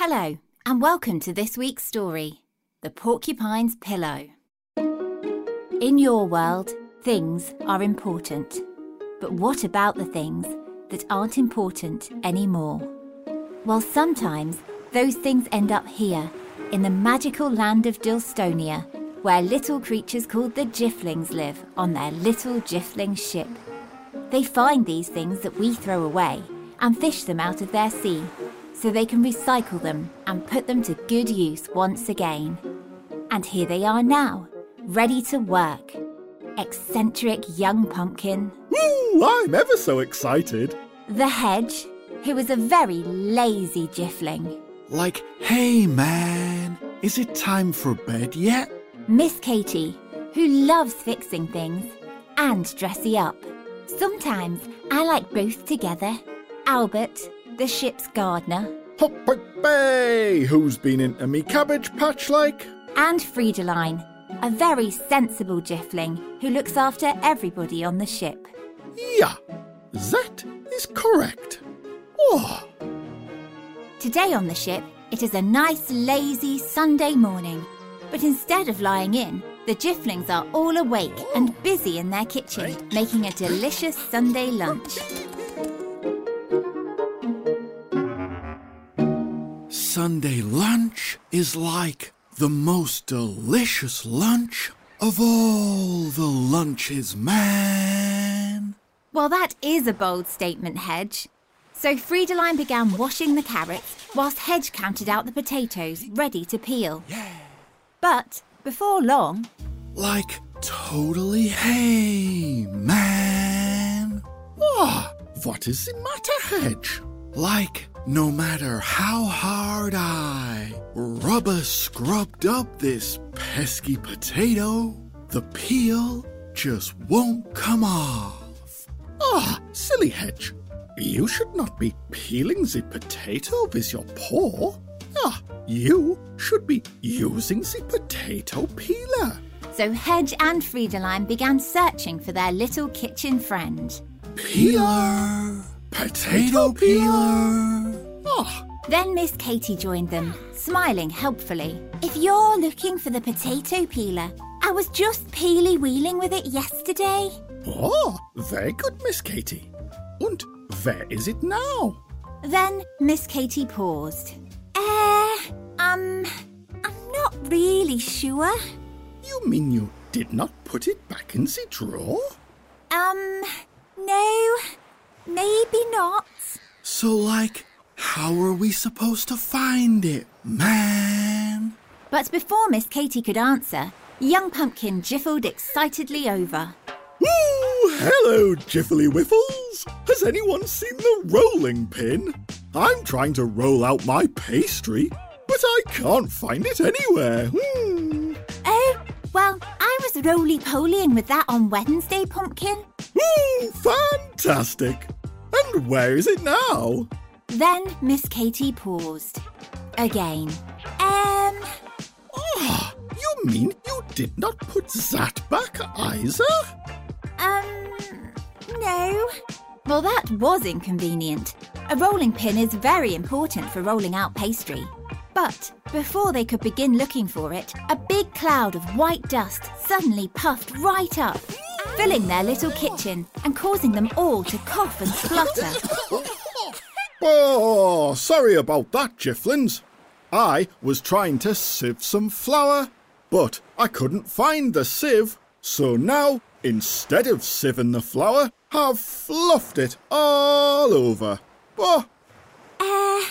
Hello, and welcome to this week's story The Porcupine's Pillow. In your world, things are important. But what about the things that aren't important anymore? Well, sometimes those things end up here, in the magical land of Dilstonia, where little creatures called the Jifflings live on their little Jiffling ship. They find these things that we throw away and fish them out of their sea so they can recycle them and put them to good use once again. And here they are now, ready to work. Eccentric young pumpkin, Woo! I'm ever so excited. the hedge, who is a very lazy Jiffling, Like, hey man, is it time for bed yet? Miss Katy, who loves fixing things, and dressy up. Sometimes I like both together. Albert, the ship's gardener, Hop, bay! Who's been into me cabbage patch like? and Friedeline, a very sensible Jiffling who looks after everybody on the ship. Yeah, that is correct. Oh, Today on the ship, it is a nice, lazy Sunday morning. But instead of lying in, the Jifflings are all awake and busy in their kitchen, making a delicious Sunday lunch. Sunday lunch is like the most delicious lunch of all the lunches, man. Well, that is a bold statement, Hedge. So Friedeline began washing the carrots whilst Hedge counted out the potatoes ready to peel. But before long, Like, totally, hey man. ah, what is the matter, Hedge? Like, no matter how hard I rubber scrubbed up this pesky potato, the peel just won't come off. Ah, silly Hedge. You should not be peeling the potato with your paw. Ah, you should be using the potato peeler. so Hedge and Friedeline began searching for their little kitchen friend. Peeler! Potato peeler! Ah, Then Miss Katy joined them, smiling helpfully. If you're looking for the potato peeler, I was just peely wheeling with it yesterday. oh, very good, Miss Katy. And where is it now? Then Miss Katy paused. Eh, um, I'm not really sure. You mean you did not put it back in the drawer? Um, no, maybe not. So, like, how are we supposed to find it, man? But before Miss Katy could answer, young Pumpkin jiffled excitedly over. Woo! Hello, Jiffly Wiffles! Has anyone seen the rolling pin? I'm trying to roll out my pastry, but I can't find it anywhere. Hmm. Oh, well, I was roly polying with that on Wednesday, Pumpkin. Woo! Fantastic! And where is it now? Then Miss Katy paused. Again. Um, Ah, you mean you did not put that back either? um, no. Well, that was inconvenient. A rolling pin is very important for rolling out pastry. But before they could begin looking for it, a big cloud of white dust suddenly puffed right up, filling their little kitchen and causing them all to cough and splutter. Oh, sorry about that, Jifflins. I was trying to sieve some flour, but I couldn't find the sieve. So now, instead of sieving the flour, I've fluffed it all over. Oh, Uh,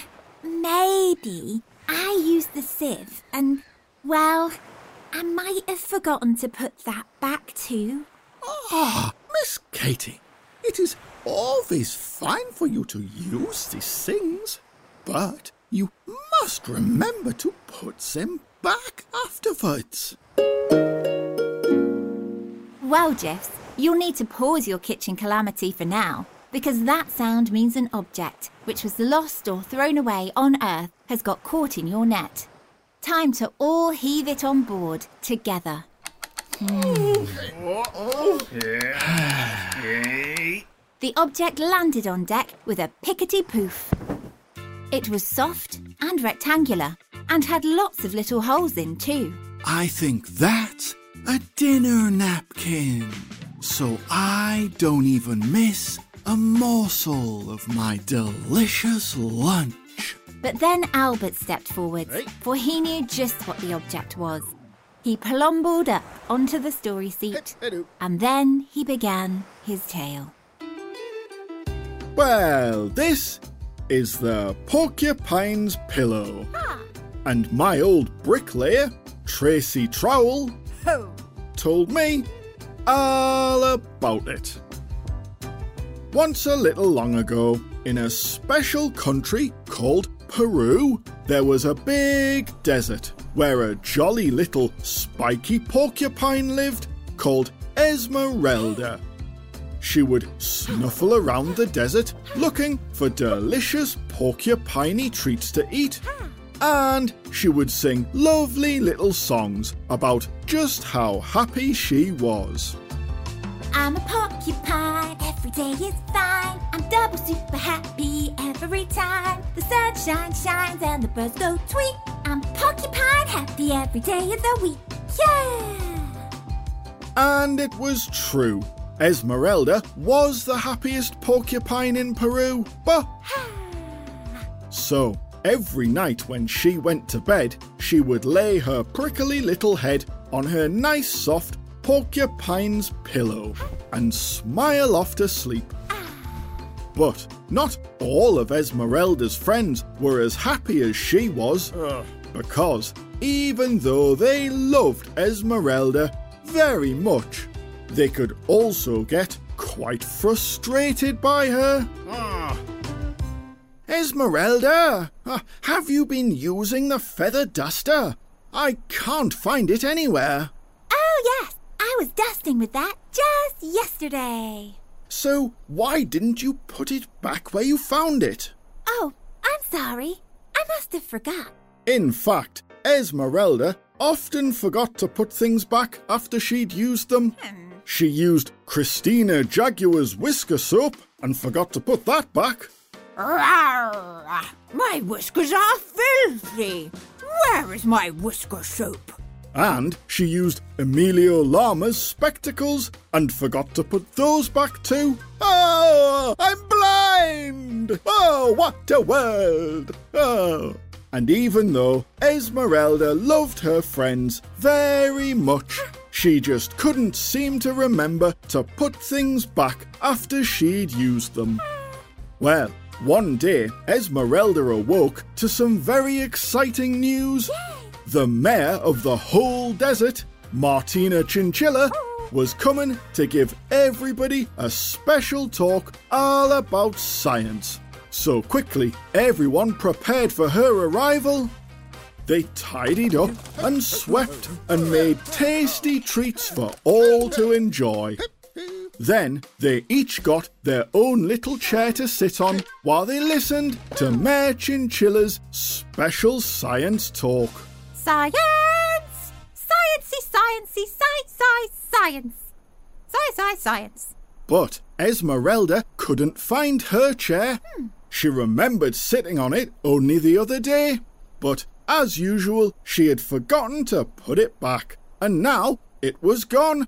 maybe I used the sieve and, well, I might have forgotten to put that back too. Ah, Miss Katy, it is always fine for you to use these things, but you must remember to put them back afterwards. Well, Jeffs, you'll need to pause your kitchen calamity for now, because that sound means an object which was lost or thrown away on Earth has got caught in your net. Time to all heave it on board together. The object landed on deck with a pickety poof. It was soft and rectangular and had lots of little holes in too. I think that's a dinner napkin. So I don't even miss a morsel of my delicious lunch. But then Albert stepped forward, for he knew just what the object was. He plumbled up onto the story seat, and then he began his tale. Well, this is the porcupine's pillow. And my old bricklayer, Tracy Trowell, told me all about it. Once a little long ago, in a special country called Peru, there was a big desert where a jolly little spiky porcupine lived called Esmeralda. She would snuffle around the desert looking for delicious porcupiney treats to eat. And she would sing lovely little songs about just how happy she was. I'm a porcupine, every day is fine. I'm double super happy every time. The sunshine shines and the birds go tweet. I'm porcupine happy every day of the week. Yeah! And it was true. Esmeralda was the happiest porcupine in Peru, but. so, every night when she went to bed, she would lay her prickly little head on her nice soft porcupine's pillow and smile off to sleep. But not all of Esmeralda's friends were as happy as she was, because even though they loved Esmeralda very much, they could also get quite frustrated by her. Esmeralda, uh, have you been using the feather duster? I can't find it anywhere. Oh, yes, I was dusting with that just yesterday. So why didn't you put it back where you found it? Oh, I'm sorry. I must have forgot. In fact, Esmeralda often forgot to put things back after she'd used them. Hmm. She used Christina Jaguar's whisker soap and forgot to put that back. Uh, my whiskers are filthy. Where is my whisker soap? And she used Emilio Llama's spectacles and forgot to put those back too. Oh, I'm blind! Oh, what a world! Oh. And even though Esmeralda loved her friends very much, she just couldn't seem to remember to put things back after she'd used them. Well, one day Esmeralda awoke to some very exciting news. The mayor of the whole desert, Martina Chinchilla, was coming to give everybody a special talk all about science. So quickly, everyone prepared for her arrival. They tidied up and swept and made tasty treats for all to enjoy. Then they each got their own little chair to sit on while they listened to Mayor Chinchilla's special science talk. Science! Sciencey, sciencey, sci, sci, science. Sci, sci, science. But Esmeralda couldn't find her chair. Hmm. She remembered sitting on it only the other day. But as usual, she had forgotten to put it back, and now it was gone.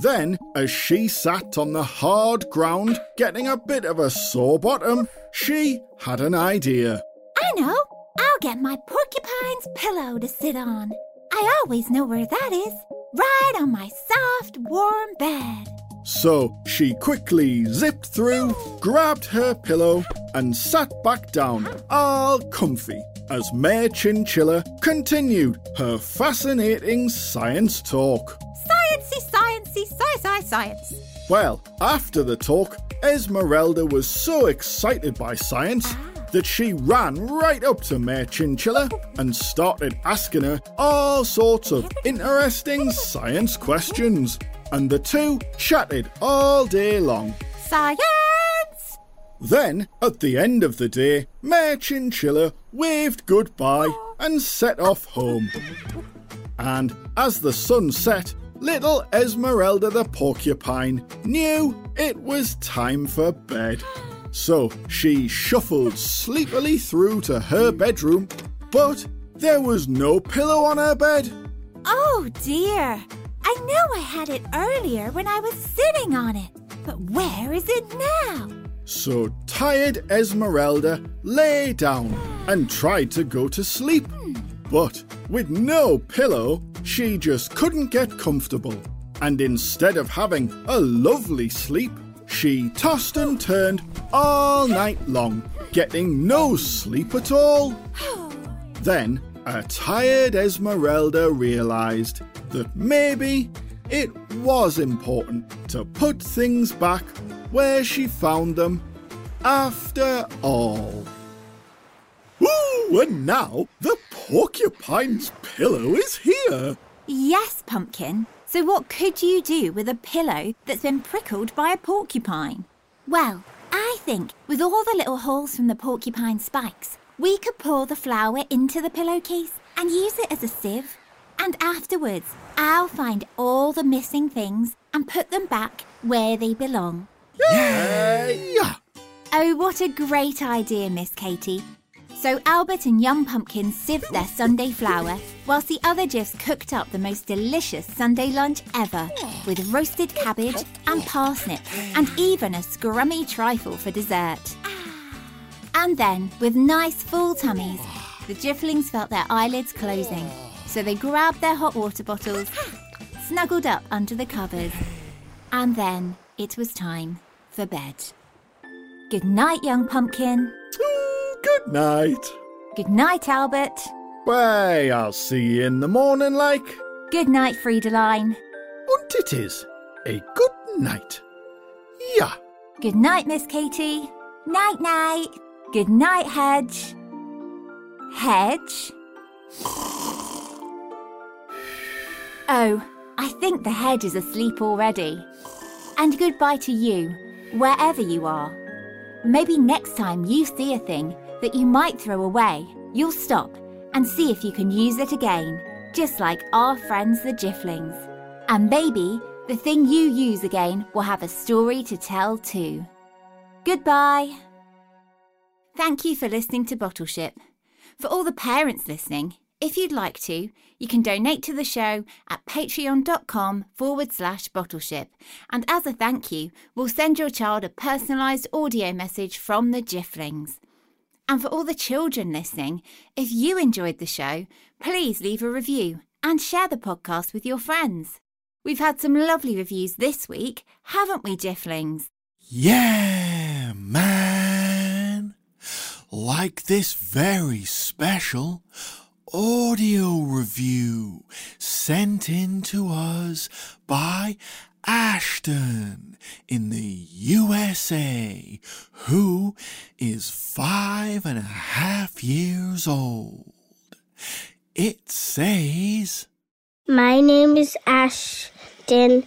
Then, as she sat on the hard ground, getting a bit of a sore bottom, she had an idea. I know. I'll get my porcupine's pillow to sit on. I always know where that is. Right on my soft, warm bed. So she quickly zipped through, grabbed her pillow, and sat back down, all comfy, as Mayor Chinchilla continued her fascinating science talk. Sciencey, sciencey, sci, sci, science. Well, after the talk, Esmeralda was so excited by science ah. That she ran right up to Mayor Chinchilla and started asking her all sorts of interesting science questions. And the two chatted all day long. Science! Then, at the end of the day, Mayor Chinchilla waved goodbye and set off home. And as the sun set, little Esmeralda the porcupine knew it was time for bed. So she shuffled sleepily through to her bedroom, but there was no pillow on her bed. Oh dear! I know I had it earlier when I was sitting on it, but where is it now? So tired Esmeralda lay down and tried to go to sleep. But with no pillow, she just couldn't get comfortable. And instead of having a lovely sleep, she tossed and turned all night long, getting no sleep at all. Then a tired Esmeralda realized that maybe it was important to put things back where she found them after all. Woo! And now the porcupine's pillow is here. Yes, Pumpkin. So, what could you do with a pillow that's been prickled by a porcupine? Well, I think with all the little holes from the porcupine spikes, we could pour the flour into the pillowcase and use it as a sieve. And afterwards, I'll find all the missing things and put them back where they belong. Yay! Oh, what a great idea, Miss Katy. So Albert and Young Pumpkin sieved their Sunday flour, whilst the other Jifs cooked up the most delicious Sunday lunch ever, with roasted cabbage and parsnip, and even a scrummy trifle for dessert. And then, with nice full tummies, the Jifflings felt their eyelids closing, so they grabbed their hot water bottles, snuggled up under the covers, and then it was time for bed. Good night, Young Pumpkin. Night. Good night, Albert. Why, I'll see you in the morning, like. Good night, Friedeline. And it is a good night. Yeah. Good night, Miss Katy. Night, night. Good night, Hedge. Hedge? Oh, I think the hedge is asleep already. And goodbye to you, wherever you are. Maybe next time you see a thing that you might throw away, you'll stop and see if you can use it again, just like our friends the Jifflings. And maybe the thing you use again will have a story to tell too. Goodbye. Thank you for listening to Bottleship. For all the parents listening, if you'd like to, you can donate to the show at patreon.com forward slash bottleship. And as a thank you, we'll send your child a personalised audio message from the Jifflings. And for all the children listening, if you enjoyed the show, please leave a review and share the podcast with your friends. We've had some lovely reviews this week, haven't we, Jifflings? Yeah, man. Like this very special audio review sent in to us by Ashton in the USA, who is five and a half years old. It says, My name is Ashton,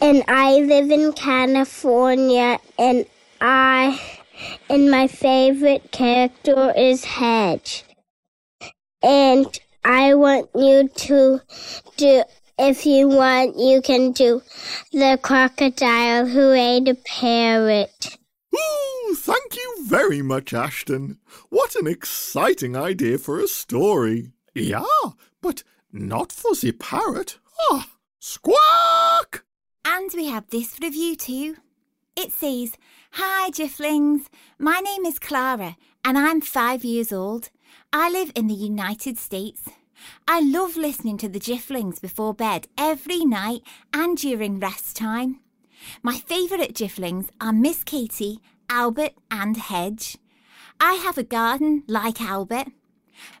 and I live in California, and I and my favorite character is Hedge. And I want you to do, if you want, you can do the crocodile who ate a parrot. Ooh, thank you very much, Ashton. What an exciting idea for a story. Yeah, but not for the parrot. Ah, squawk! And we have this review too. It says, Hi, Jifflings. My name is Clara, and I'm five years old. I live in the United States. I love listening to the Jifflings before bed every night and during rest time. My favourite Jifflings are Miss Katy, Albert, and Hedge. I have a garden like Albert.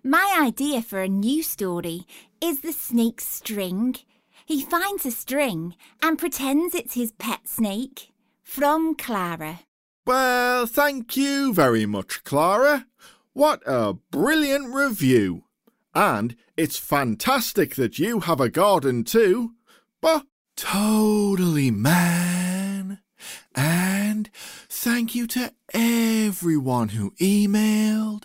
My idea for a new story is the snake's string. He finds a string and pretends it's his pet snake. From Clara. Well, thank you very much, Clara. What a brilliant review. And it's fantastic that you have a garden too. But Totally, man. And thank you to everyone who emailed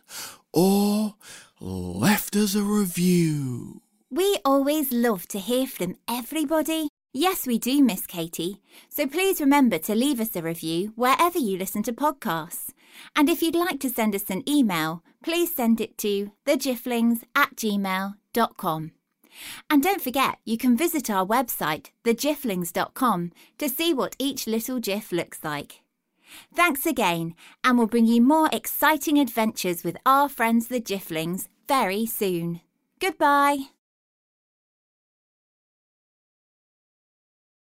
or left us a review. We always love to hear from everybody. Yes, we do, Miss Katy. So please remember to leave us a review wherever you listen to podcasts. And if you'd like to send us an email, please send it to thejifflings at gmail.com. And don't forget, you can visit our website, thejifflings.com, to see what each little Jif looks like. Thanks again, and we'll bring you more exciting adventures with our friends the Jifflings very soon. Goodbye.